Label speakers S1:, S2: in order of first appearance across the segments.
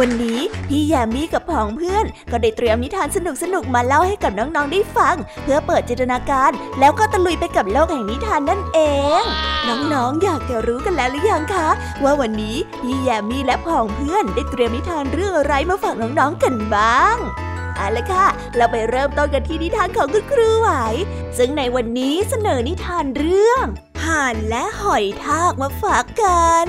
S1: วันนี้พี่แยมมี่กับผองเพื่อน ก็ได้เตรียมนิทานสนุกๆมาเล่าให้กับน้องๆได้ฟัง เพื่อเปิดจินตนาการ แล้วก็ตะลุยไปกับโลกแห่งนิทานนั่นเอง น้องๆอยากจะรู้กันแล้วหรือยังคะ ว่าวันนี้พี่แยมมี่และผองเพื่อนได้เตรียมนิทานเรื่องอะไรมาฝากน้องๆกันบ้างเอาละค่ะ เราไปเริ่มต้นกันที่นิทานของคุณครูไหว ซึ่งในวันนี้เสนอนิทานเรื่องห่านและหอยทากมาฝากกัน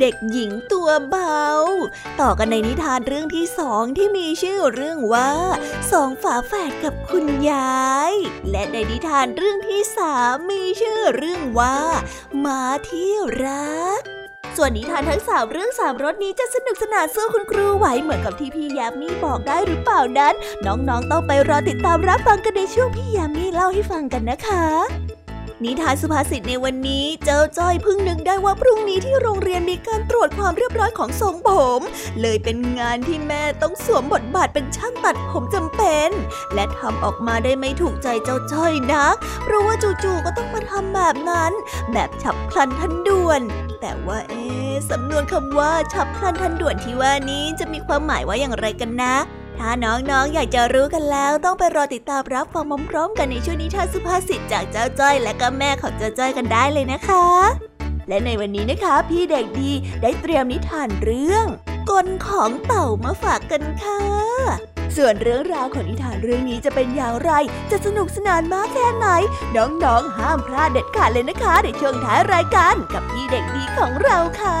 S1: เด็กหญิงตัวเบา ต่อกันในนิทานเรื่องที่สองที่มีชื่อเรื่องว่าสองฝาแฝดกับคุณยาย และในนิทานเรื่องที่สามมีชื่อเรื่องว่ามาที่รักส่วนนิทานทั้งสามเรื่องสามรสนี้จะสนุกสนานสู้คุณครูไหวเหมือนกับที่พี่ยามีบอกได้หรือเปล่านั้น น้องๆต้องไปรอติดตามรับฟังกันในช่วงพี่ยามีเล่าให้ฟังกันนะคะ นิทานสุภาษิตในวันนี้เจ้าจ้อยเพิ่งนึกได้ว่าพรุ่งนี้ที่โรงเรียนมีการตรวจความเรียบร้อยของทรงผม เลยเป็นงานที่แม่ต้องสวมบทบาทเป็นช่างตัดผมจำเป็น และทำออกมาได้ไม่ถูกใจเจ้าจ้อยนัก เพราะว่าจู่ๆก็ต้องมาทำแบบนั้น แบบฉับพลันทันด่วน แต่ว่าเอ๊สำนวนคำว่าฉับพลันทันด่วนที่ว่านี้จะมีความหมายว่าอย่างไรกันนะ ถ้าน้องๆออยากจะรู้กันแล้วต้องไปรอติดตามรับฟังพร้อมๆกันในช่วงนิทานสุภาษิตจากเจ้าจ้อยและก็แม่ของเจ้าจ้อยกันได้เลยนะคะ และในวันนี้นะคะ พี่เด็กดีได้เตรียมนิทานเรื่องกลของเต่ามาฝากกันค่ะ ส่วนเรื่องราวของนิทานเรื่องนี้จะเป็นอย่างไร จะสนุกสนานมากแค่ไหน น้องๆ ห้ามพลาดเด็ดขาดเลยนะคะในช่วงท้ายรายการกับพี่เด็กดีของเราค่ะ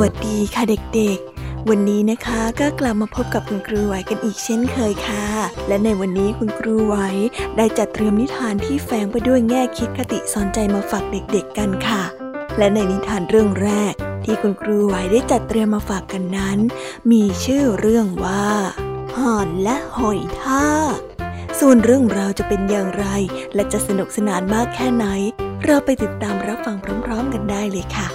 S1: วัสดีค่ะเด็กๆ วันนี้นะคะก็กลับมาพบกับคุณครูไหวกันอีกเช่นเคยค่ะ และในวันนี้คุณครูไหวได้จัดเตรียมนิทานที่แฝงไปด้วยแง่คิดคติสอนใจมาฝากเด็กๆกันค่ะ และในนิทานเรื่องแรก ที่คุณครูไหวได้จัดเตรียมมาฝากกันนั้น มีชื่อเรื่องว่าห่านและหอยทากส่วนเรื่องราวจะเป็นอย่างไร และจะสนุกสนานมากแค่ไหน เราไปติดตามรับฟังพร้อม ๆ กันได้เลยค่ะ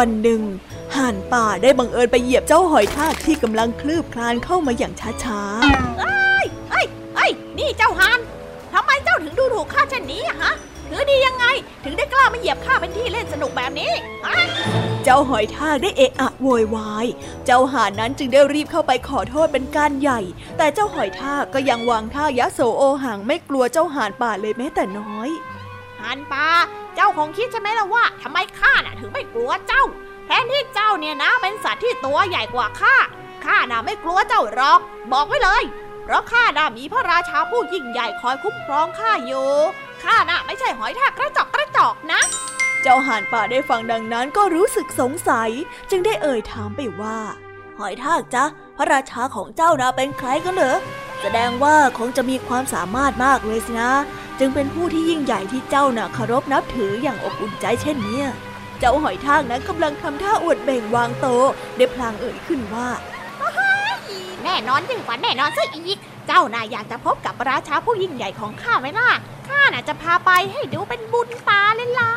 S1: วันหนึ่งห่านป่าได้บังเอิญไปเหยียบเจ้าหอยทากที่กำลังคลืบคลานเข้ามาอย่างช้า
S2: ๆเอ้ยเอ้ยเอ้ยนี่เจ้าห่านทำไมเจ้าถึงดูถูกข้าเช่นนี้ฮะถือดียังไงถึงได้กล้ามาเหยียบข้าเป็นที่เล่นสนุกแบบนี้
S1: เจ้าหอยทากได้เอะอะโวยวาย เจ้าห่านนั้นจึงได้รีบเข้าไปขอโทษเป็นการใหญ่ แต่เจ้าหอยทากก็ยังวางท่ายะโสโอหังไม่กลัวเจ้าห่านป่าเลยแม้แต่น้อย
S2: ห่านป่า เจ้าคงคิดใช่ไหมล่ะว่าทำไมข้าน่ะถึงไม่กลัวเจ้า แทนที่เจ้าเนี่ยนะเป็นสัตว์ที่ตัวใหญ่กว่าข้า ข้าน่ะไม่กลัวเจ้าหรอก บอกไว้เลย เพราะข้าน่ะมีพระราชาผู้ยิ่งใหญ่คอยคุ้มครองข้าอยู่ ข้าน่ะไม่ใช่หอยทากกระจอกกระจอกนะ
S1: เจ้าห่านป่าได้ฟังดังนั้นก็รู้สึกสงสัย จึงได้เอ่ยถามไปว่า หอยทากจ๊ะพระราชาของเจ้านะเป็นใครกันเหรอแสดงว่าคงจะมีความสามารถมากเลยสินะ จึงเป็นผู้ที่ยิ่งใหญ่ที่เจ้าน่ะเคารพนับถืออย่างอบอุ่นใจเช่นเนี้ยเจ้าหอยทากนั้นกำลังทำท่าอวดเบ่งวางโตได้พลางเอ่ยขึ้นว่า
S2: แน่นอนยิ่งกว่าแน่นอนซะอีก เจ้าน่ะอยากจะพบกับราชาผู้ยิ่งใหญ่ของข้าไหมล่ะข้าน่ะจะพาไปให้ดูเป็นบุญตาเลยล่ะ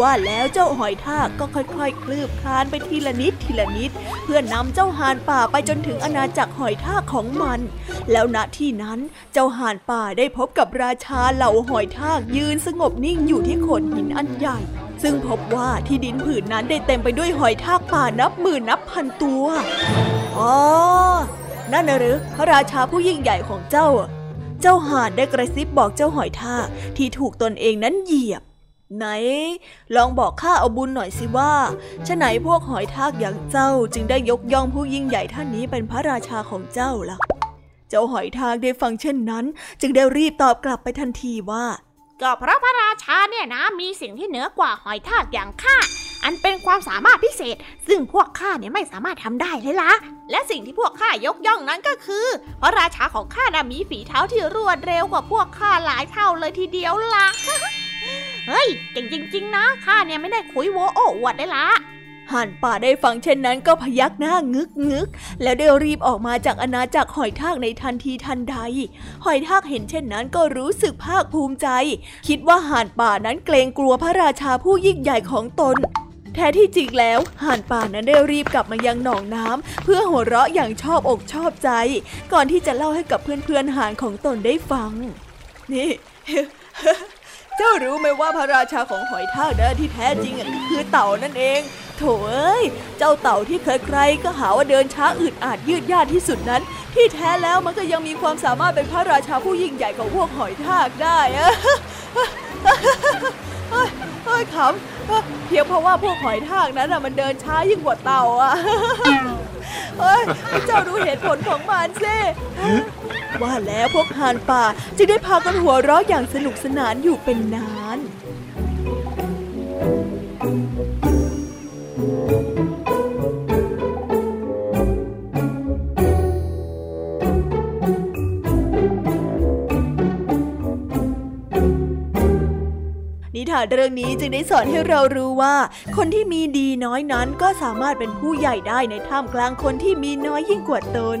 S1: ว่าแล้วเจ้าหอยทากก็ค่อยๆ คลืบคลานไปทีละนิดทีละนิด เพื่อนำเจ้าห่านป่าไปจนถึงอาณาจักรหอยทากของมัน แล้วณที่นั้นเจ้าห่านป่าได้พบกับราชาเหล่าหอยทากยืนสงบนิ่งอยู่ที่โขดหินอันใหญ่ ซึ่งพบว่าที่ดินผืนนั้นได้เต็มไปด้วยหอยทากป่านับหมื่นนับพันตัวอ๋อนั่นนะหรือพระราชาผู้ยิ่งใหญ่ของเจ้า เจ้าห่านได้กระซิบบอกเจ้าหอยทากที่ถูกตนเองนั้นเหยียบ ไหน ลองบอกข้าเอาบุญหน่อยสิว่าฉะไหนพวกหอยทากอย่างเจ้าจึงได้ยกย่องผู้ยิ่งใหญ่ท่านนี้เป็นพระราชาของเจ้าล่ะ เจ้าหอยทากได้ฟังเช่นนั้น จึงได้รีบตอบกลับไปทันทีว่า
S2: ก็เพราะพระราชาเนี่ยนะมีสิ่งที่เหนือกว่าหอยทากอย่างข้าอันเป็นความสามารถพิเศษ ซึ่งพวกข้าเนี่ยไม่สามารถทำได้เลยล่ะและสิ่งที่พวกข้ายกย่องนั้นก็คือ พระราชาของข้านะมีฝีเท้าที่รวดเร็วกว่าพวกข้าหลายเท่าเลยทีเดียวล่ะ เฮ้ย เก่งจริง ๆ นะข้าเนี่ยไม่ได้คุยโวโอ้อวดเลยล่ะ
S1: ห่านป่าได้ฟังเช่นนั้นก็พยักหน้างึกงึก แล้วได้รีบออกมาจากอาณาจักรหอยทากในทันทีทันใด หอยทากเห็นเช่นนั้นก็รู้สึกภาคภูมิใจ คิดว่าห่านป่านั้นเกรงกลัวพระราชาผู้ยิ่งใหญ่ของตน แท้ที่จริงแล้วห่านป่านั้นได้รีบกลับมายังหนองน้ำเพื่อหัวเราะอย่างชอบอกชอบใจ ก่อนที่จะเล่าให้กับเพื่อนๆห่านของตนได้ฟัง นี่ แล้วรู้ไหมว่าพระราชาของหอยทากนะที่แท้จริงอะก็คือเต่านั่นเอง โถเอ้ย เจ้าเต่าที่ใครๆก็หาว่าเดินช้าอึดอาดยืดยาดที่สุดนั้น ที่แท้แล้วมันก็ยังมีความสามารถเป็นพระราชาผู้ยิ่งใหญ่ของพวกหอยทากได้อะ เฮ้ยเฮ้ยขำเพียงเพราะว่าพวกหอยทากนั้นอะมันเดินช้ายิ่งกว่าเต่าอะเฮ้ยเจ้าดูเหตุผลของมันสิว่าแล้วพวกห่านป่าจึงได้พากันหัวเราะอย่างสนุกสนานอยู่เป็นนานาเรื่องนี้จึงได้สอนให้เรารู้ว่า คนที่มีดีน้อยนั้นก็สามารถเป็นผู้ใหญ่ได้ในท่ามกลางคนที่มีน้อยยิ่งกว่าตน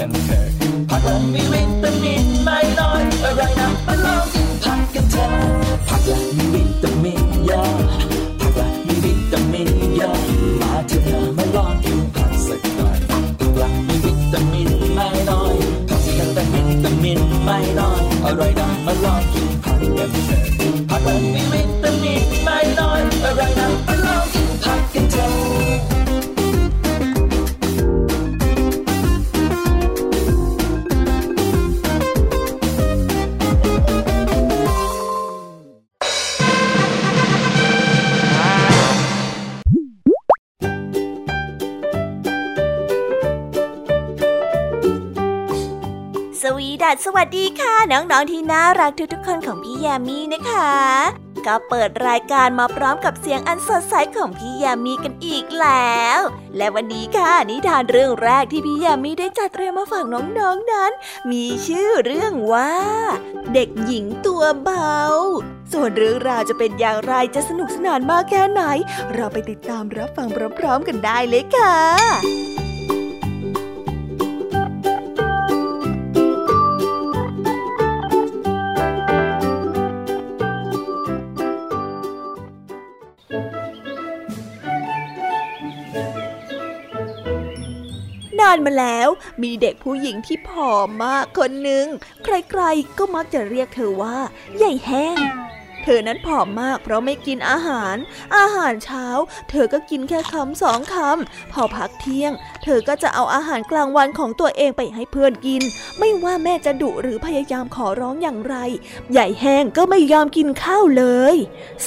S3: กิน น้อง
S1: ๆที่น่ารักทุกๆคนของพี่ยามีนะคะ ก็เปิดรายการมาพร้อมกับเสียงอันสดใสของพี่ยามีกันอีกแล้ว และวันนี้ค่ะนิทานเรื่องแรกที่พี่ยามีได้จัดเตรียมมาฝากน้องๆนนั้น มีชื่อเรื่องว่า เด็กหญิงตัวเบา ส่วนเรื่องราวจะเป็นอย่างไรจะสนุกสนานมากแค่ไหน เราไปติดตามรับฟังพร้อมๆกันได้เลยค่ะานมาแล้ว มีเด็กผู้หญิงที่ผอมมากคนหนึ่ง ใครๆก็มักจะเรียกเธอว่า ใหญ่แห้ง เธอนั้นผอมมากเพราะไม่กินอาหาร อาหารเช้า เธอก็กินแค่คำสองคำ พอพักเที่ยง เธอก็จะเอาอาหารกลางวันของตัวเองไปให้เพื่อนกิน ไม่ว่าแม่จะดุหรือพยายามขอร้องอย่างไร ใหญ่แห้งก็ไม่ยอมกินข้าวเลย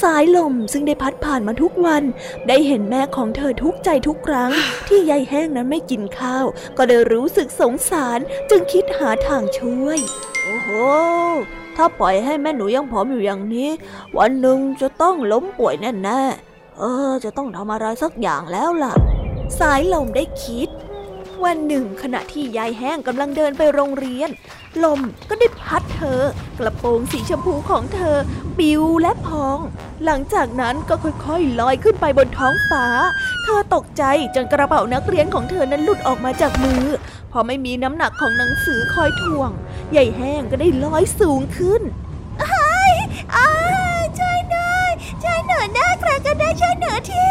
S1: สายลมซึ่งได้พัดผ่านมาทุกวัน ได้เห็นแม่ของเธอทุกใจทุกครั้ง ที่ยายแห้งนั้นไม่กินข้าว ก็ได้รู้สึกสงสารจึงคิดหาทางช่วย โอ้โห ถ้าปล่อยให้แม่หนูยังผอมอยู่อย่างนี้ วันหนึ่งจะต้องล้มป่วยแน่ๆ เออ จะต้องทำอะไรสักอย่างแล้วล่ะ สายลมได้คิด วันหนึ่งขณะที่ยายแห้งกำลังเดินไปโรงเรียน ลมก็ได้พัดเธอ กระโปรงสีชมพูของเธอ ปิวและพอง หลังจากนั้นก็ค่อยๆลอยขึ้นไปบนท้องฟ้า เธอตกใจจนกระเป๋านักเรียนของเธอนั้นหลุดออกมาจากมือ พอไม่มีน้ำหนักของหนังสือคอยถ่วง ใหญ่แห้งก็ได้ลอยสูงขึ้นอ้ายอ้ายช่วยหน่อยช่วยหน่อยนะใครก็ได้ช่วยหน่อยที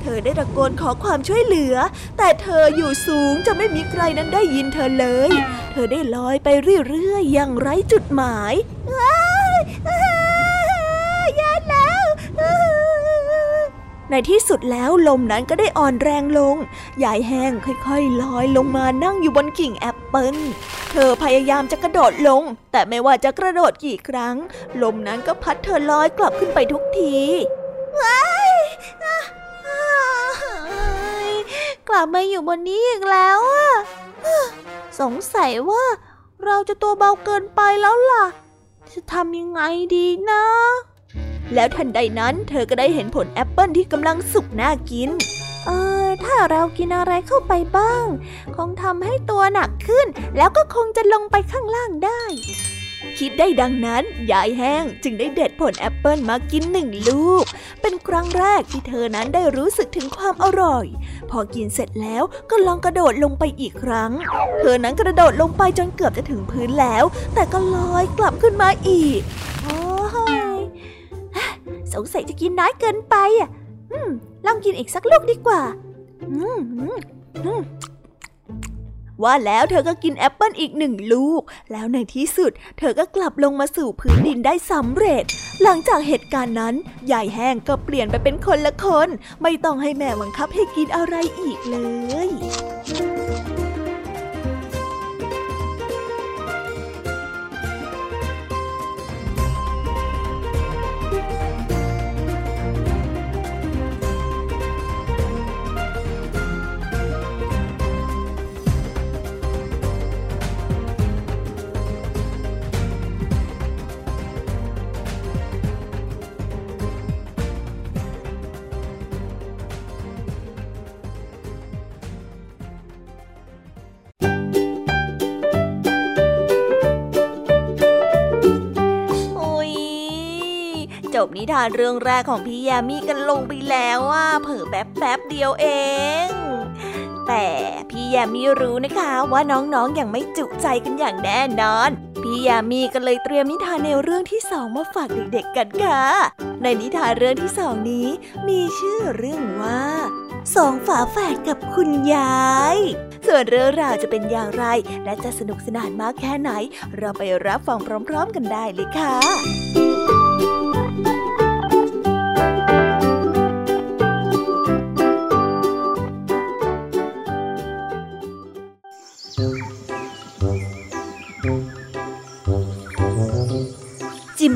S1: เธอได้ตะโกนขอความช่วยเหลือ แต่เธออยู่สูงจะไม่มีใครนั้นได้ยินเธอเลย เธอได้ลอยไปเรื่อยๆอย่างไร้จุดหมายอ้ายอ้ายแย่แล้ว ในที่สุดแล้วลมนั้นก็ได้อ่อนแรงลง ยายแห้งค่อยๆลอยลงมานั่งอยู่บนกิ่งแอปเปิลเธอพยายามจะกระโดดลง แต่ไม่ว่าจะกระโดดกี่ครั้ง ลมนั้นก็พัดเธอลอยกลับขึ้นไปทุกทีว้ายกลับมาอยู่บนนี้อีกแล้วอะสงสัยว่า เราจะตัวเบาเกินไปแล้วล่ะ จะทำยังไงดีนะ แล้วทันใดนั้นเธอก็ได้เห็นผลแอปเปิลที่กำลังสุกน่ากิน เออ ถ้าเรากินอะไรเข้าไปบ้าง คงทำให้ตัวหนักขึ้น แล้วก็คงจะลงไปข้างล่างได้ คิดได้ดังนั้น ยายแห้งจึงได้เด็ดผลแอปเปิลมากินหนึ่งลูก เป็นครั้งแรกที่เธอนั้นได้รู้สึกถึงความอร่อย พอกินเสร็จแล้วก็ลองกระโดดลงไปอีกครั้ง เธอนั้นกระโดดลงไปจนเกือบจะถึงพื้นแล้ว แต่ก็ลอยกลับขึ้นมาอีกโอ้ยส งสัยจะกินน้อยเกินไปอะอืม ลองกินอีกสักลูกดีกว่า อืมอืมว่าแล้วเธอก็กินแอปเปิลอีกหนึ่งลูก แล้วในที่สุด เธอก็กลับลงมาสู่พื้นดินได้สำเร็จ หลังจากเหตุการณ์นั้นยายแห้งก็เปลี่ยนไปเป็นคนละคน ไม่ต้องให้แม่บังคับให้กินอะไรอีกเลย บนิทานเรื่องแรกของพี่ยามีกันลงไปแล้วว่าเผอแป๊บแป๊บเดียวเอง แต่พี่ยามีรู้นะคะว่าน้องๆออย่างไม่จุใจกันอย่างแน่นอน พี่ยามีก็เลยเตรียมนิทานแนวเรื่องที่สองมาฝากเด็กๆกันค่ะ ในนิทานเรื่องที่สองนี้ มีชื่อเรื่องว่าสองฝาแฝดกับคุณยาย ส่วนเรื่องราวจะเป็นอย่างไร และจะสนุกสนานมากแค่ไหน เราไปรับฟังพร้อม ๆ กันได้เลยค่ะ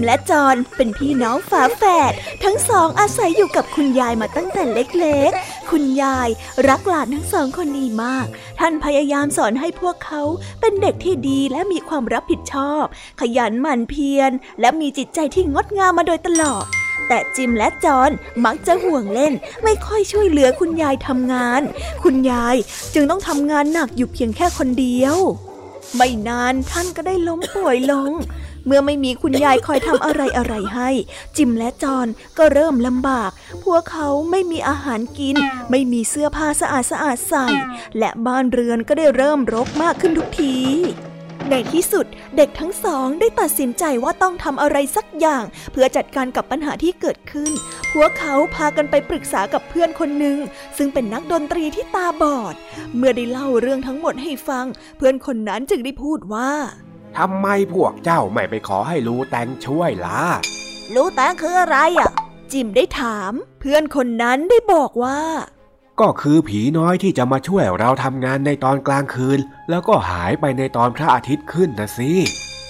S1: และจอนเป็นพี่น้องฝาแฝดทั้งสองอาศัยอยู่กับคุณยายมาตั้งแต่เล็กๆ คุณยายรักหลานทั้งสองคนนี้มาก ท่านพยายามสอนให้พวกเขาเป็นเด็กที่ดีและมีความรับผิดชอบ ขยันหมั่นเพียร และมีจิตใจที่งดงามมาโดยตลอดแต่จิมและจอนมักจะห่วงเล่น ไม่ค่อยช่วยเหลือคุณยายทำงาน คุณยายจึงต้องทำงานหนักอยู่เพียงแค่คนเดียว ไม่นานท่านก็ได้ล้มป่วยลง เมื่อไม่มีคุณยายคอยทำอะไรอะไรให้ จิมและจอนก็เริ่มลำบาก พวกเขาไม่มีอาหารกิน ไม่มีเสื้อผ้าสะอาดสะอาดใส่ และบ้านเรือนก็ได้เริ่มรกมากขึ้นทุกทีในที่สุดเด็กทั้งสองได้ตัดสินใจว่าต้องทำอะไรสักอย่าง เพื่อจัดการกับปัญหาที่เกิดขึ้น พวกเขาพากันไปปรึกษากับเพื่อนคนหนึ่ง ซึ่งเป็นนักดนตรีที่ตาบอด เมื่อได้เล่าเรื่องทั้งหมดให้ฟัง เพื่อนคนนั้นจึงได้พูดว่า
S4: ทำไมพวกเจ้าไม่ไปขอให้ลูแตงช่วยล่ะ
S1: ลูแตงคืออะไรอะ จิมได้ถาม เพื่อนคนนั้นได้บอกว่า
S4: ก็คือผีน้อยที่จะมาช่วยเราทำงานในตอนกลางคืน แล้วก็หายไปในตอนพระอาทิตย์ขึ้นนะสิ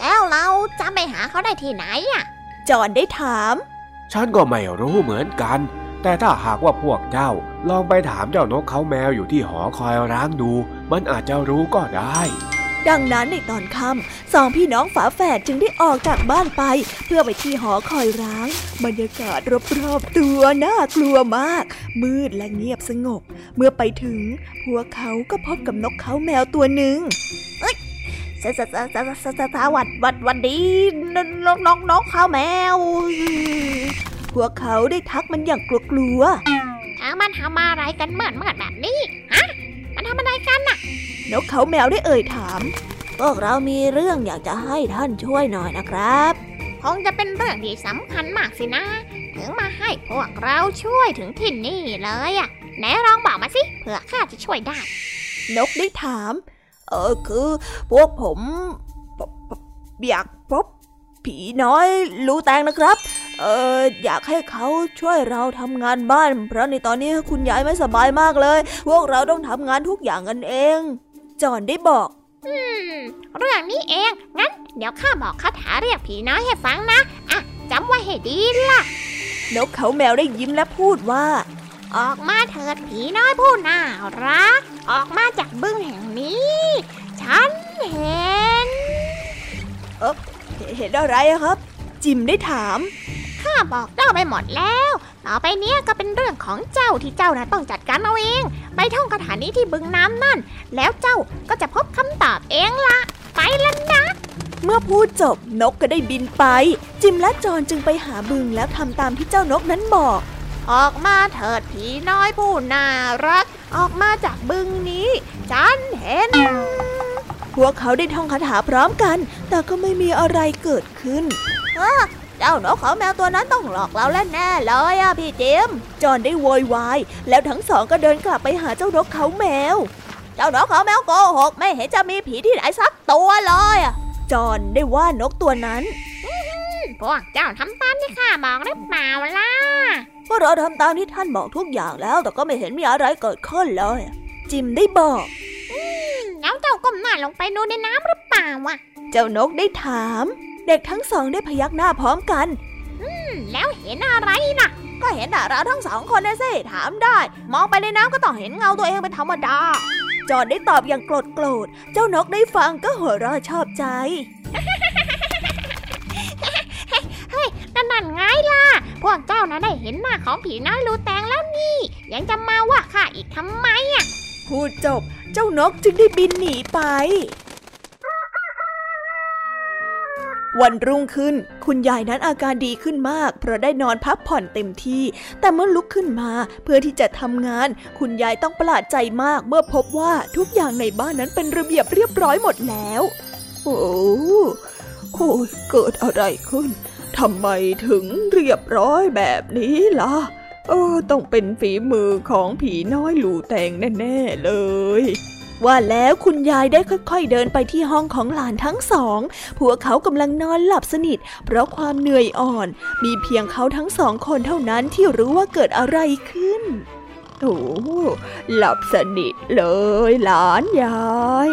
S2: แล้วเราจะไปหาเขาได้ที่ไหนอะ
S1: จอนได้ถาม
S4: ฉันก็ไม่รู้เหมือนกัน แต่ถ้าหากว่าพวกเจ้า ลองไปถามเจ้านกเขาแมวอยู่ที่หอคอยร้างดู มันอาจจะรู้ก็ได้
S1: ดังนั้นในตอนค่ำสองพี่น้องฝาแฝดจึงได้ออกจากบ้านไป เพื่อไปที่หอคอยร้าง บรรยากาศรอบๆตัวน่ากลัวมาก มืดและเงียบสงบ เมื่อไปถึง พวกเขาก็พบกับนกเขาแมวตัวหนึ่งเอ้ยสสสสสสสวัสวัดวันดีนกนกนกเขาแมว พวกเขาได้ทักมันอย่างกลัว
S2: ๆ ทางมันทำอะไรกันเหมือนเหมือนแบบนี้ ฮะ มันทำอะไรกันน่ะ
S1: นกเขาแมวได้เอ่ยถาม พวกเรามีเรื่องอยากจะให้ท่านช่วยหน่อยนะครับ
S2: คงจะเป็นเรื่องที่สำคัญมากสินะ ถึงมาให้พวกเราช่วยถึงที่นี่เลยอะไหนลองบอกมาสิเผื่อข้าจะช่วยได้
S1: นกได้ถาม เออคือพวกผมอยากพบผีน้อยรู้แตงนะครับ เอออยากให้เขาช่วยเราทำงานบ้าน เพราะในตอนนี้คุณยายไม่สบายมากเลย พวกเราต้องทำงานทุกอย่างกันเอง จอนได้บอก
S2: อืมเรื่องนี้เอง งั้น เดี๋ยวข้าบอกคาถาเรียกผีน้อยให้ฟังนะ อะจำไว้ให้ดีล่ะ
S1: นกเขาแมวได้ยิ้มและพูดว่า
S2: ออกมาเถิดผีน้อยผู้น่ารัก ออกมาจากบึ้งแห่งนี้ ฉันเห็น
S1: เออเห็นอะไรครับ จิมได้ถาม
S2: ข้าบอกเจ้าไปหมดแล้ว ต่อไปเนี้ยก็เป็นเรื่องของเจ้าที่เจ้าน่ะต้องจัดการเอาเอง ไปท่องคาถานี้ที่บึงน้ำนั่น แล้วเจ้าก็จะพบคำตอบเองละไปแล้วนะ
S1: เมื่อพูดจบนกก็ได้บินไป จิมและจอนจึงไปหาบึงแล้วทำตามที่เจ้านกนั้นบอก
S2: ออกมาเถิดผีน้อยผู้น่ารัก ออกมาจากบึงนี้ ฉันเห็น
S1: พวกเขาได้ท่องคาถาพร้อมกัน แต่ก็ไม่มีอะไรเกิดขึ้น เจ้านกเขาแมวตัวนั้นต้องหลอกเราแล้วแน่เลยอะพี่จิมจอนได้โวยวายแล้วทั้งสองก็เดินกลับไปหาเจ้านกเขาแมว เจ้านกเขาแมวโกหกไม่เห็นจะมีผีที่ไหนสักตัวเลยอะจอนได้ว่านกตัวนั้น
S2: พวกเจ้าทำตามที่ข้าบอกหรือเปล่าล่ะ
S1: พวกเราทำตามที่ท่านบอกทุกอย่างแล้ว แต่ก็ไม่เห็นมีอะไรเกิดขึ้นเลย จิมได้บอก
S2: แล้วเจ้าก้มหน้าลงไปดูในน้ำหรือเปล่าวะ
S1: เจ้านกได้ถาม เด็กทั้งสองได้พยักหน้าพร้อมกัน
S2: อืม แล้วเห็นอะไรนะ
S1: ก็เห็นเราทั้งสองคนนะสิถามได้ มองไปในน้ำก็ต้องเห็นเงาตัวเองเป็นธรรมดา จอดได้ตอบอย่างโกรธโกรธ เจ้านกได้ฟังก็หัวเราะชอบใจ
S2: เฮ้ยนั่นนั่นไงล่ะ พวกเจ้านะได้เห็นหน้าของผีน้อยรูแตงแล้วนี่ ยังจะมาว่าข้าอีกทำไมอะ
S1: พูดจบ เจ้านกจึงได้บินหนีไป วันรุ่งขึ้น คุณยายนั้นอาการดีขึ้นมาก เพราะได้นอนพักผ่อนเต็มที่ แต่เมื่อลุกขึ้นมาเพื่อที่จะทำงาน คุณยายต้องประหลาดใจมาก เมื่อพบว่าทุกอย่างในบ้านนั้นเป็นระเบียบเรียบร้อยหมดแล้ว โอ้โหเกิดอะไรขึ้นทำไมถึงเรียบร้อยแบบนี้ล่ะ เออ ต้องเป็นฝีมือของผีน้อยหลูแตงแน่ ๆ เลย ว่าแล้วคุณยายได้ค่อยๆเดินไปที่ห้องของหลานทั้งสอง พวกเขากำลังนอนหลับสนิท เพราะความเหนื่อยอ่อน มีเพียงเขาทั้งสองคนเท่านั้นที่รู้ว่าเกิดอะไรขึ้นโอ้หลับสนิทเลยหลานยาย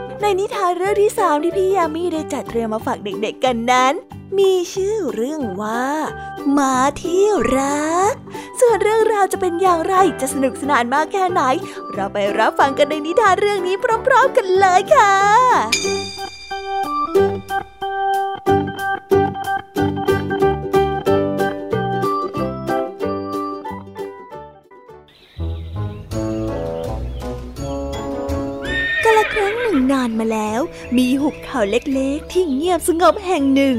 S1: ในนิทานเรื่องที่สามที่พี่ยามีได้จัดเตรียมมาฝากเด็กๆกันนั้น มีชื่อเรื่องว่าหมาที่รัก ส่วนเรื่องราวจะเป็นอย่างไรจะสนุกสนานมากแค่ไหน เราไปรับฟังกันในนิทานเรื่องนี้พร้อม ๆ กันเลยค่ะ นานมาแล้ว มีหุบเขาเล็กๆ ที่เงียบสงบแห่งหนึ่ง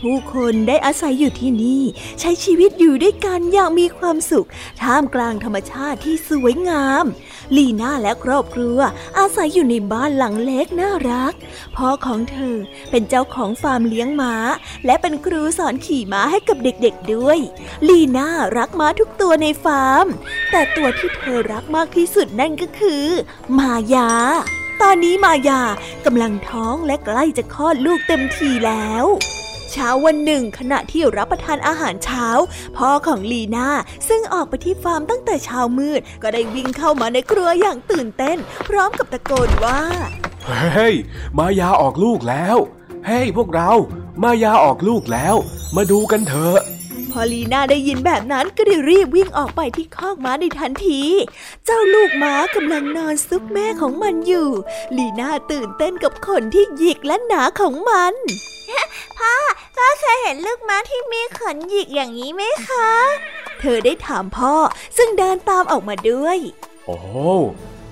S1: ผู้คนได้อาศัยอยู่ที่นี่ ใช้ชีวิตอยู่ด้วยกันอย่างมีความสุข ท่ามกลางธรรมชาติที่สวยงาม ลีน่าและครอบครัว อาศัยอยู่ในบ้านหลังเล็กน่ารัก พ่อของเธอเป็นเจ้าของฟาร์มเลี้ยงม้า และเป็นครูสอนขี่ม้าให้กับเด็กๆด้วย ลีน่ารักม้าทุกตัวในฟาร์ม แต่ตัวที่เธอรักมากที่สุดนั่นก็คือ มายา ตอนนี้มายากำลังท้องและใกล้จะคลอดลูกเต็มทีแล้วเช้าวันหนึ่งขณะที่รับประทานอาหารเช้า พ่อของลีน่าซึ่งออกไปที่ฟาร์มตั้งแต่เช้ามืด ก็ได้วิ่งเข้ามาในครัวอย่างตื่นเต้น พร้อมกับตะโกนว่า
S4: เฮ้ย มายาออกลูกแล้ว เฮ้ยพวกเรา มายาออกลูกแล้ว มาดูกันเถอะ
S1: พอลีน่าได้ยินแบบนั้นก็ได้รีบวิ่งออกไปที่คอกม้าในทันที เจ้าลูกม้ากำลังนอนซุกแม่ของมันอยู่ ลีน่าตื่นเต้นกับขนที่หยิกและหนาของมัน
S2: พ่อพ่อเคยเห็นลูกม้าที่มีขนหยิกอย่างนี้ไหมคะ
S1: เธอได้ถามพ่อซึ่งเดินตามออกมาด้วย
S4: โอ้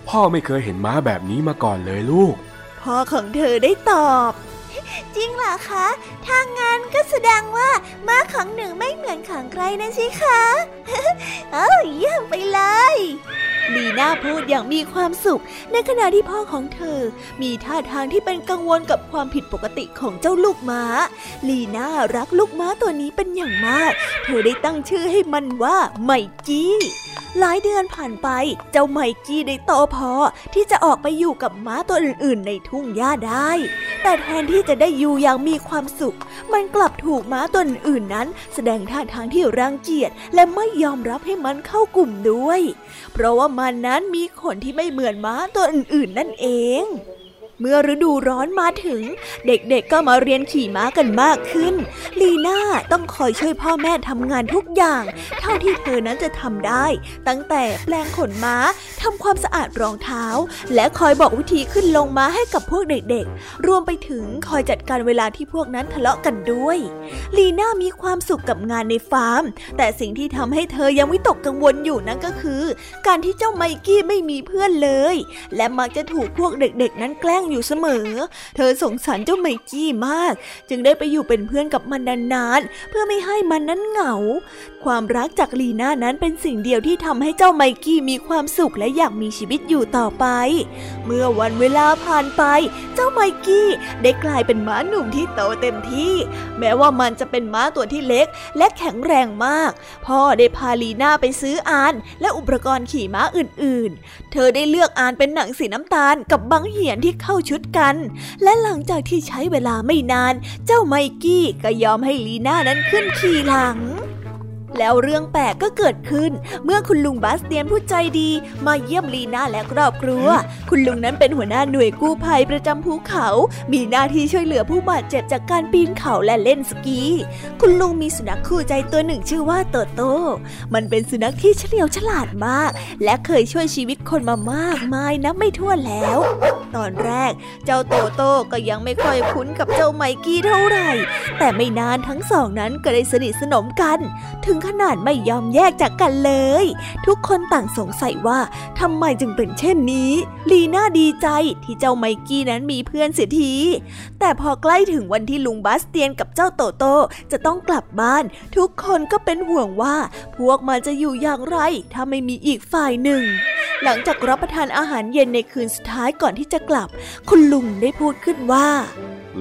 S4: พ่อไม่เคยเห็นม้าแบบนี้มาก่อนเลยลูก
S1: พ่อของเธอได้ตอบ
S2: จริงเหรอคะ ถ้างั้นก็แสดงว่าม้าของหนึ่งไม่เหมือนของใครนะสิคะ เออเยี่ยมไปเลย
S1: ลีน่าพูดอย่างมีความสุข ในขณะที่พ่อของเธอ มีท่าทางที่เป็นกังวลกับความผิดปกติของเจ้าลูกม้า ลีน่ารักลูกม้าตัวนี้เป็นอย่างมาก เธอได้ตั้งชื่อให้มันว่าไมกี้ หลายเดือนผ่านไป เจ้าไมกี้ได้โตพอที่จะออกไปอยู่กับม้าตัวอื่นๆ ในทุ่งหญ้าได้ แต่แทนที่จะได้อยู่อย่างมีความสุข มันกลับถูกม้าตัวอื่นนั้น แสดงท่าทางที่รังเกียจและไม่ยอมรับให้มันเข้ากลุ่มด้วย เพราะว่ามันนั้นมีขนที่ไม่เหมือนม้าตัวอื่นๆ นั่นเอง เมื่อฤดูร้อนมาถึง เด็กๆก็มาเรียนขี่ม้ากันมากขึ้น ลีน่าต้องคอยช่วยพ่อแม่ทำงานทุกอย่าง เท่าที่เธอนั้นจะทำได้ ตั้งแต่แปลงขนม้าทำความสะอาดรองเท้า และคอยบอกวิธีขึ้นลงม้าให้กับพวกเด็กๆ รวมไปถึงคอยจัดการเวลาที่พวกนั้นทะเลาะกันด้วย ลีน่ามีความสุขกับงานในฟาร์ม แต่สิ่งที่ทำให้เธอยังวิตกกังวลอยู่นั่นก็คือ การที่เจ้าไมกี้ไม่มีเพื่อนเลย และมักจะถูกพวกเด็กๆ นั้นแกล้งอยู่เสมอ เธอสงสารเจ้าไมกี้มาก จึงได้ไปอยู่เป็นเพื่อนกับมันนานๆเพื่อไม่ให้มันนั้นเหงาความรักจากลีน่านั้นเป็นสิ่งเดียวที่ทำให้เจ้าไมกี้มีความสุขและอยากมีชีวิตอยู่ต่อไป เมื่อวันเวลาผ่านไป เจ้าไมกี้ได้กลายเป็นม้าหนุ่มที่โตเต็มที่ แม้ว่ามันจะเป็นม้าตัวที่เล็ก และแข็งแรงมาก พ่อได้พาลีน่าไปซื้ออาน และอุปกรณ์ขี่ม้าอื่น ๆ เธอได้เลือกอานเป็นหนังสีน้ำตาลกับบางเหียนที่เข้าชุดกัน และหลังจากที่ใช้เวลาไม่นาน เจ้าไมกี้ก็ยอมให้ลีน่านั้นขึ้นขี่หลัง แล้วเรื่องแปลกก็เกิดขึ้น เมื่อคุณลุงบาสเตียนผู้ใจดี มาเยี่ยมลีน่าและครอบครัว คุณลุงนั้นเป็นหัวหน้าหน่วยกู้ภัยประจำภูเขา มีหน้าที่ช่วยเหลือผู้บาดเจ็บจากการปีนเขาและเล่นสกี คุณลุงมีสุนัขคู่ใจตัวหนึ่งชื่อว่าโตโต้ มันเป็นสุนัขที่เฉลียวฉลาดมาก และเคยช่วยชีวิตคนมามากมายนับไม่ถ้วนแล้ว ตอนแรก เจ้าโตโต้ก็ยังไม่ค่อยคุ้นกับเจ้าไมกี้เท่าไหร่ แต่ไม่นานทั้งสองนั้นก็ได้สนิทสนมกัน ถึงขนาดไม่ยอมแยกจากกันเลย ทุกคนต่างสงสัยว่าทำไมจึงเป็นเช่นนี้ ลีน่าดีใจที่เจ้าไมกี้นั้นมีเพื่อนเสียที แต่พอใกล้ถึงวันที่ลุงบาสเตียนกับเจ้าโตโต้จะต้องกลับบ้าน ทุกคนก็เป็นห่วงว่า พวกมันจะอยู่อย่างไร ถ้าไม่มีอีกฝ่ายหนึ่ง หลังจากรับประทานอาหารเย็นในคืนสุดท้ายก่อนที่จะกลับ คุณลุงได้พูดขึ้นว่า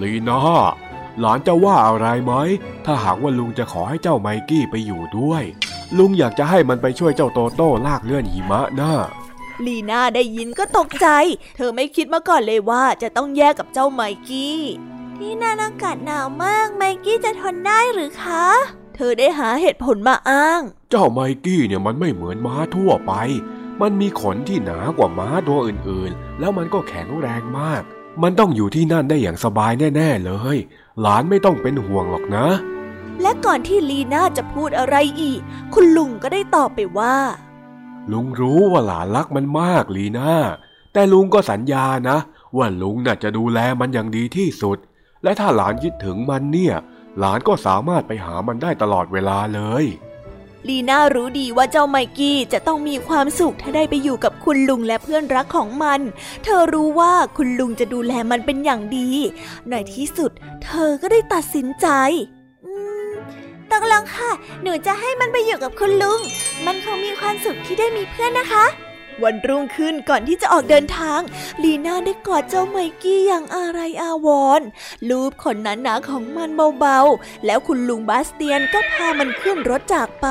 S4: ลีน่า หลานจะว่าอะไรไหม ถ้าหากว่าลุงจะขอให้เจ้าไมกี้ไปอยู่ด้วย ลุงอยากจะให้มันไปช่วยเจ้าโตโต้ลากเลื่อนหิมะน่า
S1: ลีน่าได้ยินก็ตกใจ เธอไม่คิดมาก่อนเลยว่าจะต้องแยกกับเจ้าไมกี้ ที่นั่นอากาศหนาวมาก ไมกี้จะทนได้หรือคะ เธอได้หาเหตุผลมาอ้าง
S4: เจ้าไมกี้เนี่ยมันไม่เหมือนม้าทั่วไป มันมีขนที่หนากว่าม้าตัวอื่นๆ แล้วมันก็แข็งแรงมาก มันต้องอยู่ที่นั่นได้อย่างสบายแน่ๆเลย หลานไม่ต้องเป็นห่วงหรอกนะ
S1: และก่อนที่ลีน่าจะพูดอะไรอีก คุณลุงก็ได้ตอบไปว่า
S4: ลุงรู้ว่าหลานรักมันมากลีน่า แต่ลุงก็สัญญานะ ว่าลุงน่ะจะดูแลมันอย่างดีที่สุด และถ้าหลานคิดถึงมันเนี่ย หลานก็สามารถไปหามันได้ตลอดเวลาเลย
S1: ลีน่ารู้ดีว่าเจ้าไมกี้จะต้องมีความสุขถ้าได้ไปอยู่กับคุณลุงและเพื่อนรักของมัน เธอรู้ว่าคุณลุงจะดูแลมันเป็นอย่างดี ในที่สุด เธอก็ได้ตัดสินใจตกลงค่ะ หนูจะให้มันไปอยู่กับคุณลุง มันคงมีความสุขที่ได้มีเพื่อนนะคะ วันรุ่งขึ้นก่อนที่จะออกเดินทาง ลีน่าได้กอดเจ้าไมกี้อย่างอะไรอาวรลูบขนหนาๆของมันเบาๆ แล้วคุณลุงบาสเตียนก็พามันขึ้นรถจากไป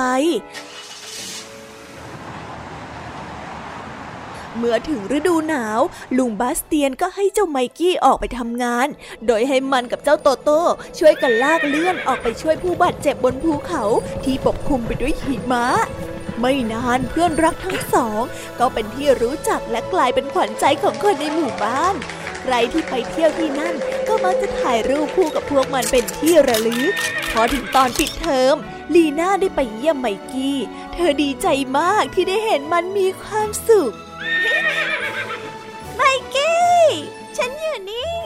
S1: เมื่อถึงฤดูหนาว ลุงบาสเตียนก็ให้เจ้าไมกี้ออกไปทำงาน โดยให้มันกับเจ้าโตโต้ช่วยกันลากเลื่อนออกไปช่วยผู้บาดเจ็บบนภูเขาที่ปกคลุมไปด้วยหิมะ ไม่นานเพื่อนรักทั้งสอง ก็เป็นที่รู้จักและกลายเป็นขวัญใจของคนในหมู่บ้าน ใครที่ไปเที่ยวที่นั่น ก็มักจะถ่ายรูปคู่กับพวกมันเป็นที่ระลึก พอถึงตอนปิดเทอมลีน่าได้ไปเยี่ยมไมกี้ เธอดีใจมากที่ได้เห็นมันมีความสุข ไมกี้ ฉันอยู่นี่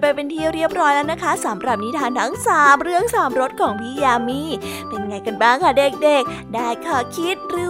S1: ไปเป็นที่เรียบร้อยแล้วนะคะสำหรับนิทานทั้งสามเรื่องสามรสของพี่ยามีเป็นไงกันบ้างคะเด็กๆ ได้ข้อคิดหรือ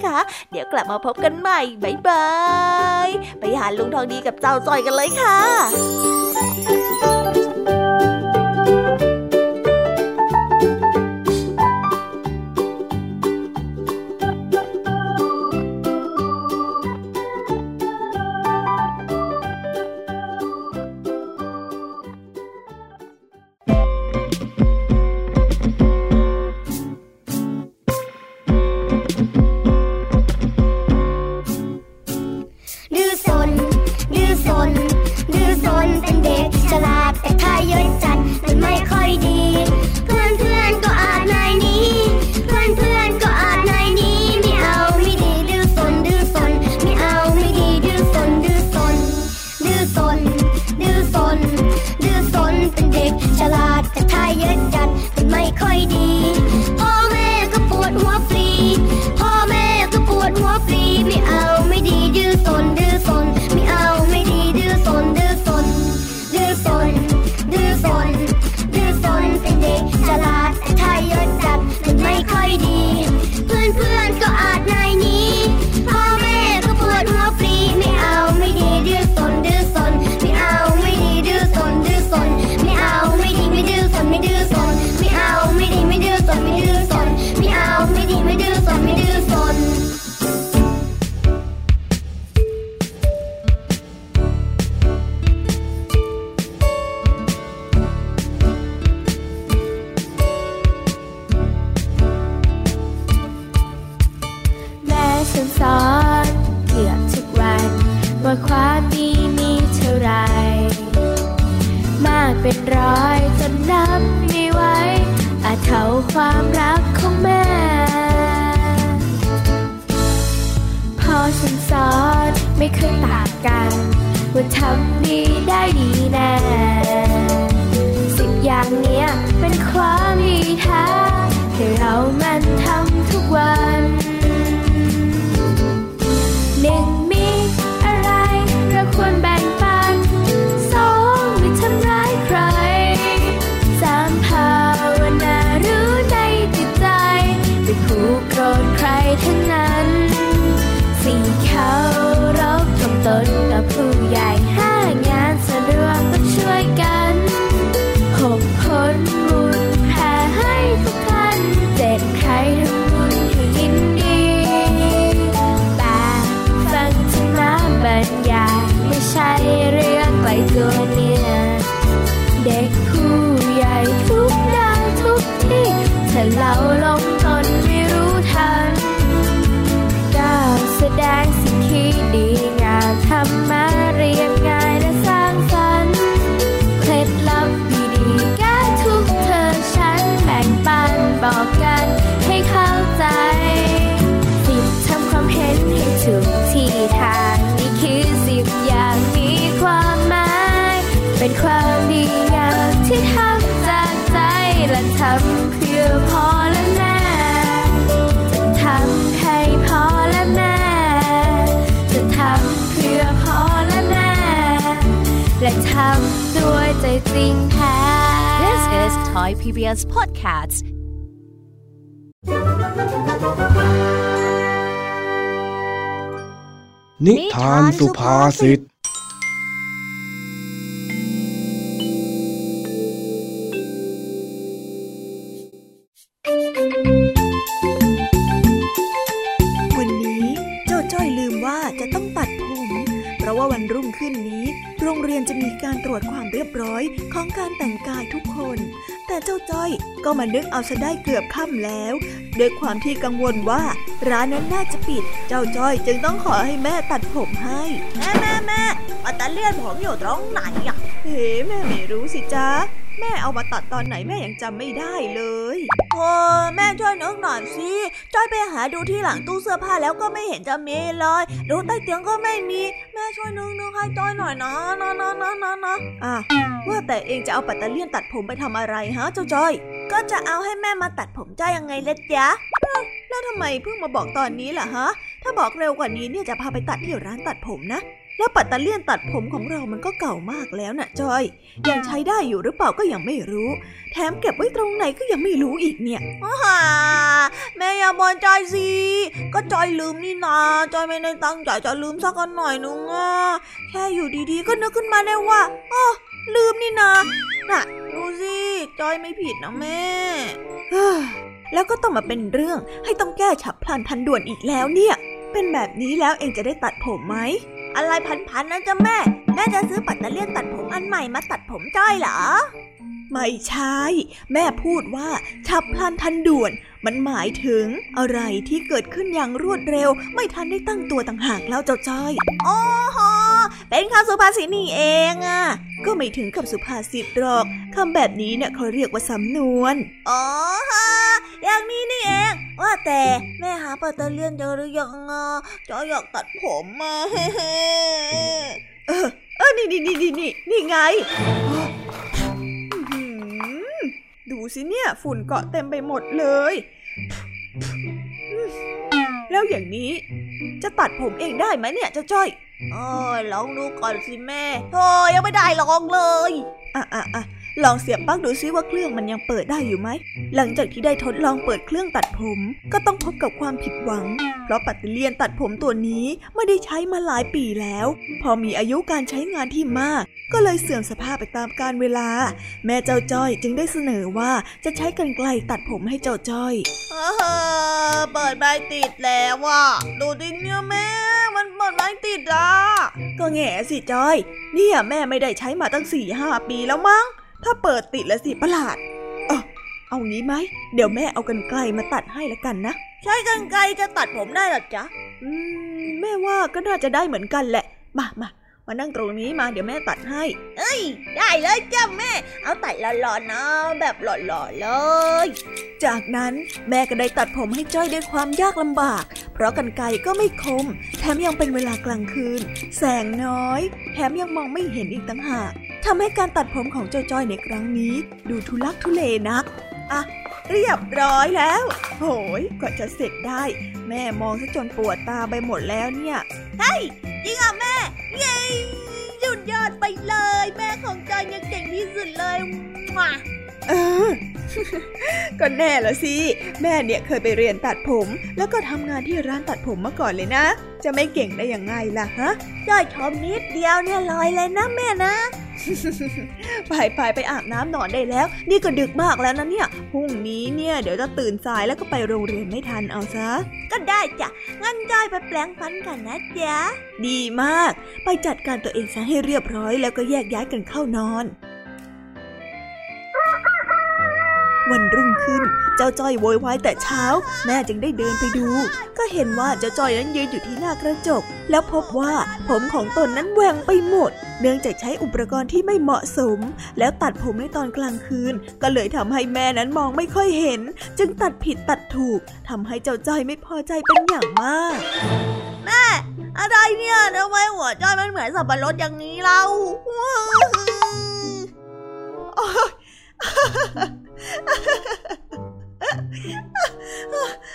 S1: คะเดี๋ยวกลับมาพบกันใหม่บายบาย ไปหาลุงทองดีกับเจ้าจอยกันเลยค่ะ
S5: thôi đi ทาน ก็มานึกเอา
S1: ซะได้เกือบค่ำแล้วด้วยความที่กังวลว่าร้านนั้นน่าจะปิด เจ้าจ้อยจึงต้องขอให้แม่ตัดผมให้ แม่แม่แม่ปัตตาเลียนผมอยู่ตรงไหนอะเฮ้แม่ไม่รู้สิจ๊ะ แม่เอามาตัดตอนไหนแม่ยังจำไม่ได้เลยโอ้แม่ช่วยนึกหน่อยสิจ้อยไปหาดูที่หลังตู้เสื้อผ้าแล้วก็ไม่เห็นจะมีเลยดูใต้เตียงก็ไม่มี แม่ช่วยนึกนึกให้จ้อยหน่อยนะนะนะนะนะนะอะว่าแต่เองจะเอาปัตเตอร์เลียนตัดผมไปทำอะไรฮะเจ้าจ้อย ก็จะเอาให้แม่มาตัดผมจ้อยยังไงเล็ดจ๊ะอ้าวแล้วทำไมเพิ่งมาบอกตอนนี้ล่ะฮะ ถ้าบอกเร็วกว่านี้เนี่ยจะพาไปตัดที่ร้านตัดผมนะ แล้วปัตตาเลี่ยนตัดผมของเรามันก็เก่ามากแล้วน่ะจอย ยังใช้ได้อยู่หรือเปล่าก็ยังไม่รู้ แถมเก็บไว้ตรงไหนก็ยังไม่รู้อีกเนี่ยฮ่าแม่อย่าบ่นจอยสิก็จอยลืมนี่นาจอยไม่ได้ตั้งใจจะลืมสักหน่อยนึงอะแค่อยู่ดีๆ ก็นึกขึ้นมาได้ว่าอ๋อลืมนี่นาน่ะดูสิจอยไม่ผิดนะแม่แล้วก็ต้องมาเป็นเรื่องให้ต้องแก้ฉับพลันทันด่วนอีกแล้วเนี่ย เป็นแบบนี้แล้วเองจะได้ตัดผมไหม อะไรพันๆนะจ๊ะแม่ แม่จะซื้อปัตเตอร์เลียนตัดผมอันใหม่มาตัดผมจ้อยเหรอ ไม่ใช่ แม่พูดว่าฉับพลันทันด่วน มันหมายถึงอะไรที่เกิดขึ้นอย่างรวดเร็ว ไม่ทันได้ตั้งตัวต่างหากแล้วเจ้าจ้อยอ๋อฮะ เป็นคำสุภาษิตนี่เองอะก็ไม่ถึงกับสุภาษิตหรอกคำแบบนี้เนี่ยเขาเรียกว่าสำนวน อ๋อฮะอย่างนี้นี่เอง ว่าแต่แม่หาปัตเตอร์เลียนเจอหรือยังอะจอยอยากตัดผมมาเออเออนี่นี่นี่นี่นี่นี่ไงอื้อหือดูสิเนี่ย ฝุ่นเกาะเต็มไปหมดเลยอืม แล้วอย่างนี้ จะตัดผมเองได้ไหมเนี่ยเจ้าจ้อยเออลองดูก่อนสิแม่โธ่ยังไม่ได้ลองเลยอะอะอะ ลองเสียบปลั๊กดูซิว่าเครื่องมันยังเปิดได้อยู่ไหม หลังจากที่ได้ทดลองเปิดเครื่องตัดผม ก็ต้องพบกับความผิดหวัง เพราะปัตเตอร์เลียนตัดผมตัวนี้ไม่ได้ใช้มาหลายปีแล้ว พอมีอายุการใช้งานที่มาก ก็เลยเสื่อมสภาพไปตามกาลเวลา แม่เจ้าจ้อยจึงได้เสนอว่าจะใช้กรรไกรตัดผมให้เจ้าจ้อยเปิดไม่ติดแล้วว่ะดูดิเนี่ยแม่ มันเปิดไม่ติดอะก็แง่สิจ้อย เนี่ยแม่ไม่ได้ใช้มาตั้งสี่ห้าปีแล้วมั้ง ถ้าเปิดติดแล้วสิประหลาด เออเอางี้ไหม เดี๋ยวแม่เอากันไกลมาตัดให้แล้วกันนะ ใช้กันไกลจะตัดผมได้หรอจ๊ะ อืม แม่ว่าก็น่าจะได้เหมือนกันแหละมามามามานั่งตรงนี้มาเดี๋ยวแม่ตัดให้
S2: เอ้ย ได้เลยจ้าแม่ เอาตัดหล่อๆนะ แบบหล่อๆเลย
S1: จากนั้นแม่ก็ได้ตัดผมให้จ้อยด้วยความยากลำบาก เพราะกันไกรก็ไม่คม แถมยังเป็นเวลากลางคืน แสงน้อย แถมยังมองไม่เห็นอีกต่างหาก ทำให้การตัดผมของจ้อยในครั้งนี้ ดูทุลักทุเลนัก อะ เรียบร้อยแล้ว โหย กว่าจะเสร็จได้ แม่มองซะจนปวดตาไปหมดแล้วเนี่ย
S2: จริงอะแม่เย้ยุดยอดไปเลย แม่ของจอยเนี่ยเก่งที่สุดเลยมา
S1: เออ ก็แน่ละสิ แม่เนี่ยเคยไปเรียนตัดผม แล้วก็ทำงานที่ร้านตัดผมมาก่อนเลยนะ จะไม่เก่งได้ยังไงล่ะฮะ
S2: จอยชมนิดเดียวเนี่ยลอยเลยนะแม่นะ
S1: ไปไปไปอาบน้ำนอนได้แล้ว นี่ก็ดึกมากแล้วนะเนี่ยพรุ่งนี้เนี่ยเดี๋ยวจะตื่นสายแล้วก็ไปโรงเรียนไม่ทันเอาซะ
S2: ก็ได้จ้ะงั้นจอยไปแปลงฟันกันนะจ๊ะ
S1: ดีมาก ไปจัดการตัวเองซะให้เรียบร้อยแล้วก็แยกย้ายกันเข้านอน วันรุ่งขึ้น เจ้าจ้อยโวยวายแต่เช้า แม่จึงได้เดินไปดู ก็เห็นว่าเจ้าจ้อยนั้นยืนอยู่ที่หน้ากระจก แล้วพบว่าผมของตนนั้นแหว่งไปหมด เนื่องจากใช้อุปกรณ์ที่ไม่เหมาะสม แล้วตัดผมในตอนกลางคืน ก็เลยทำให้แม่นั้นมองไม่ค่อยเห็น จึงตัดผิดตัดถูกทำให้เจ้าจ้อยไม่พอใจเป็นอย่างมาก
S2: แม่ อะไรเนี่ยทำไมหัวจอยมันเหมือนสับปะรดอย่างนี้เรา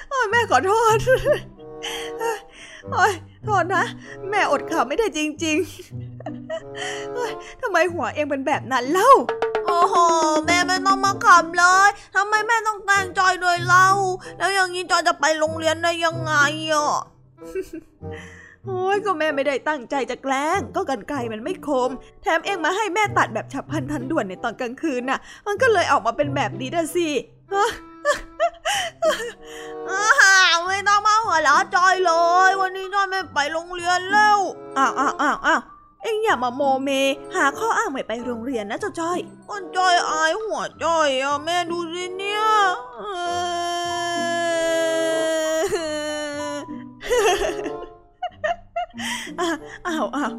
S1: โอ้ยแม่ขอโทษโอ้ยโทษนะ แม่อดขำไม่ได้จริงๆเฮ้ยทำไมหัวเองเป็นแบบนั้นเล่า
S2: โอ้โห แม่ไม่ต้องมาขำเลยทำไมแม่ต้องแกล้งจอยด้วยเล่า แล้วอย่างนี้จอยจะไปโรงเรียนได้ยังไงอะ
S1: โอ้ยก็แม่ไม่ได้ตั้งใจจะแกล้ง ก็กันไกลมันไม่คม แถมเองมาให้แม่ตัดแบบฉับพลันทันด่วนในตอนกลางคืนน่ะ มันก็เลยออกมาเป็นแบบนี้นะสิฮ่า
S2: ไม่ต้องมาหัวเราะจอยเลย วันนี้จอยไม่ไปโรงเรียนแล้ว
S1: อ้าวอ้าวอ้าวอ้าวเอ็งอย่ามาโมเม หาข้ออ้างไม่ไปโรงเรียนนะเจ้าจอย
S2: คนจอยอายหัวจอยอะแม่ดูสิเนี่ยเออ
S1: อ้าวอ้าวอ้าว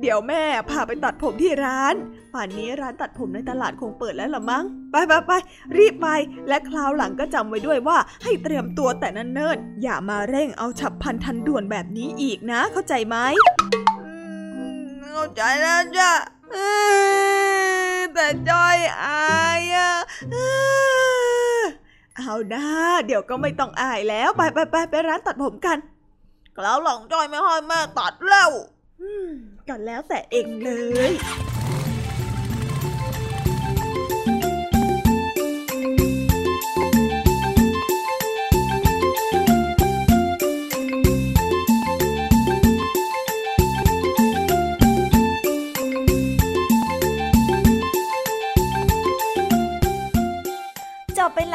S1: เดี๋ยวแม่พาไปตัดผมที่ร้าน ป่านนี้ร้านตัดผมในตลาดคงเปิดแล้วละมั้ง ไปไปไปรีบไป และคราวหลังก็จำไว้ด้วยว่าให้เตรียมตัวแต่เนิ่นๆอย่ามาเร่งเอาฉับพลันทันด่วนแบบนี้อีกนะ เข้าใจไหม
S2: เข้าใจแล้วจ้ะเออแต่จอยอายอะเออ
S1: เอานะเดี๋ยวก็ไม่ต้องอายแล้ว ไปไปไปไปร้านตัดผมกัน
S2: แล้วหลังจอยไม่ให้แม่ตัดแล้ว
S1: อืมก็แล้วแต่เองเลย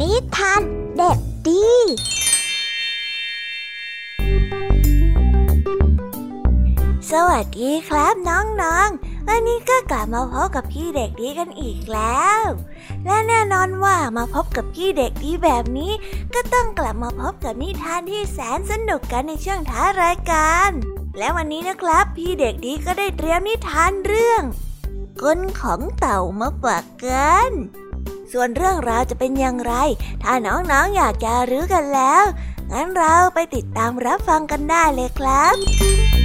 S6: นิทานเด็กดี
S7: สวัสดีครับน้องๆ วันนี้ก็กลับมาพบกับพี่เด็กดีกันอีกแล้ว และแน่นอนว่ามาพบกับพี่เด็กดีแบบนี้ ก็ต้องกลับมาพบกับนิทานที่แสนสนุกกันในช่วงท้ารายการ และวันนี้นะครับ พี่เด็กดีก็ได้เตรียมนิทานเรื่องกลของเต่ามาฝากกัน ส่วนเรื่องราวจะเป็นอย่างไร ถ้าน้องๆอยากจะรู้กันแล้ว งั้นเราไปติดตามรับฟังกันได้เลยครับ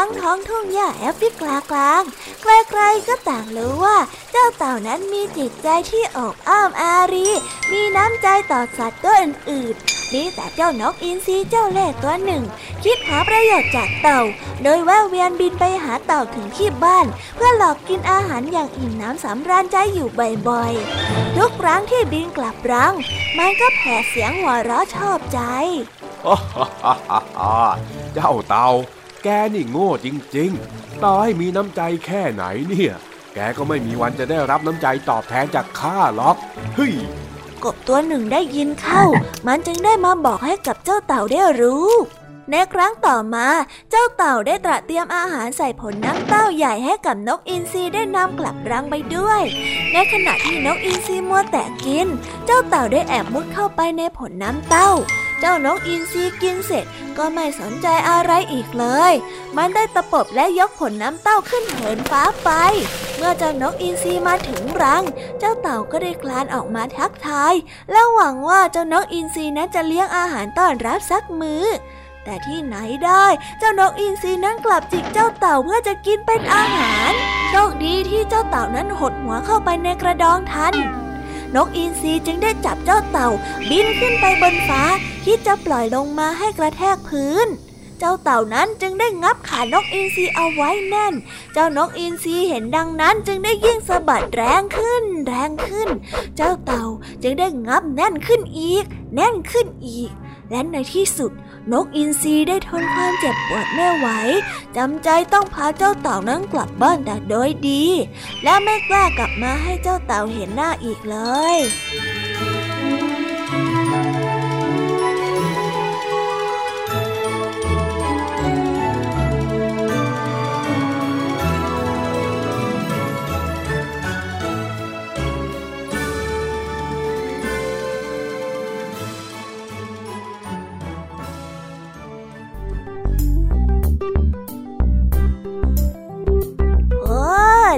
S7: ทั้งท้องทุ่งหญ้าแอฟริกากลาง ใครๆก็ต่างรู้ว่าเจ้าเต่านั้นมีจิตใจที่อบอ้อมอารี มีน้ำใจต่อสัตว์ตัวอื่นๆมีแต่เจ้านกอินทรีเจ้าเล่ห์ตัวหนึ่ง คิดหาประโยชน์จากเต่า โดยแวะเวียนบินไปหาเต่าถึงที่บ้าน เพื่อหลอกกินอาหารอย่างอิ่มน้ำสำราญใจอยู่บ่อยๆ ทุกครั้งที่บินกลับรัง มันก็แผ่เสียงหัวเราะชอบใจ
S4: เจ้าเต่า แกนี่โง่จริงๆ ต่อให้มีน้ำใจแค่ไหนเนี่ย แกก็ไม่มีวันจะได้รับน้ำใจตอบแทนจากข้าหรอก เฮ้ย
S7: กบตัวหนึ่งได้ยินเข้า มันจึงได้มาบอกให้กับเจ้าเต่าได้รู้ ในครั้งต่อมา เจ้าเต่าได้ตระเตรียมอาหารใส่ผลน้ำเต้าใหญ่ให้กับนกอินทรีได้นำกลับรังไปด้วย ในขณะที่นกอินทรีมัวแต่กิน เจ้าเต่าได้แอบมุดเข้าไปในผลน้ำเต้า จ้านกอินทรีกินเสร็จก็ไม่สนใจอะไรอีกเลย มันได้ตะปบและยกผลน้ำเต้าขึ้นเหินฟ้าไป เมื่อเจ้านกอินทรีมาถึงรัง เจ้าเต่าก็ได้คลานออกมาทักทาย และหวังว่าเจ้านกอินทรีนั้นจะเลี้ยงอาหารต้อนรับสักมือแต่ที่ไหนได้ เจ้านกอินทรีนั้นกลับจิกเจ้าเต่าเพื่อจะกินเป็นอาหาร โชคดีที่เจ้าเต่านั้นหดหัวเข้าไปในกระดองทัน นกอินทรีจึงได้จับเจ้าเต่า บินขึ้นไปบนฟ้าคิดจะปล่อยลงมาให้กระแทกพื้น เจ้าเต่านั้นจึงได้งับขานกอินทรีเอาไว้แน่น เจ้านกอินทรีเห็นดังนั้นจึงได้ยิ่งสะบัดแรงขึ้น แรงขึ้น เจ้าเต่าจึงได้งับแน่นขึ้นอีก แน่นขึ้นอีก และในที่สุด นกอินทรีได้ทนความเจ็บปวดไม่ไหวจำใจต้องพาเจ้าเต่านั้นกลับบ้านแต่โดยดี และไม่กล้ากลับมาให้เจ้าเต่าเห็นหน้าอีกเลย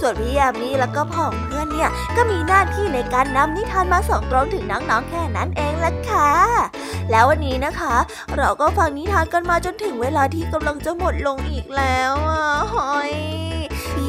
S7: ส่วนพี่ยามีแล้วก็พ่องเพื่อนเนี่ยก็มีหน้าที่ในการนำนิทานมาส่งตรงถึงน้องๆแค่นั้นเองละค่ะ แล้ววันนี้นะคะ เราก็ฟังนิทานกันมาจนถึงเวลาที่กำลังจะหมดลงอีกแล้วอะหอย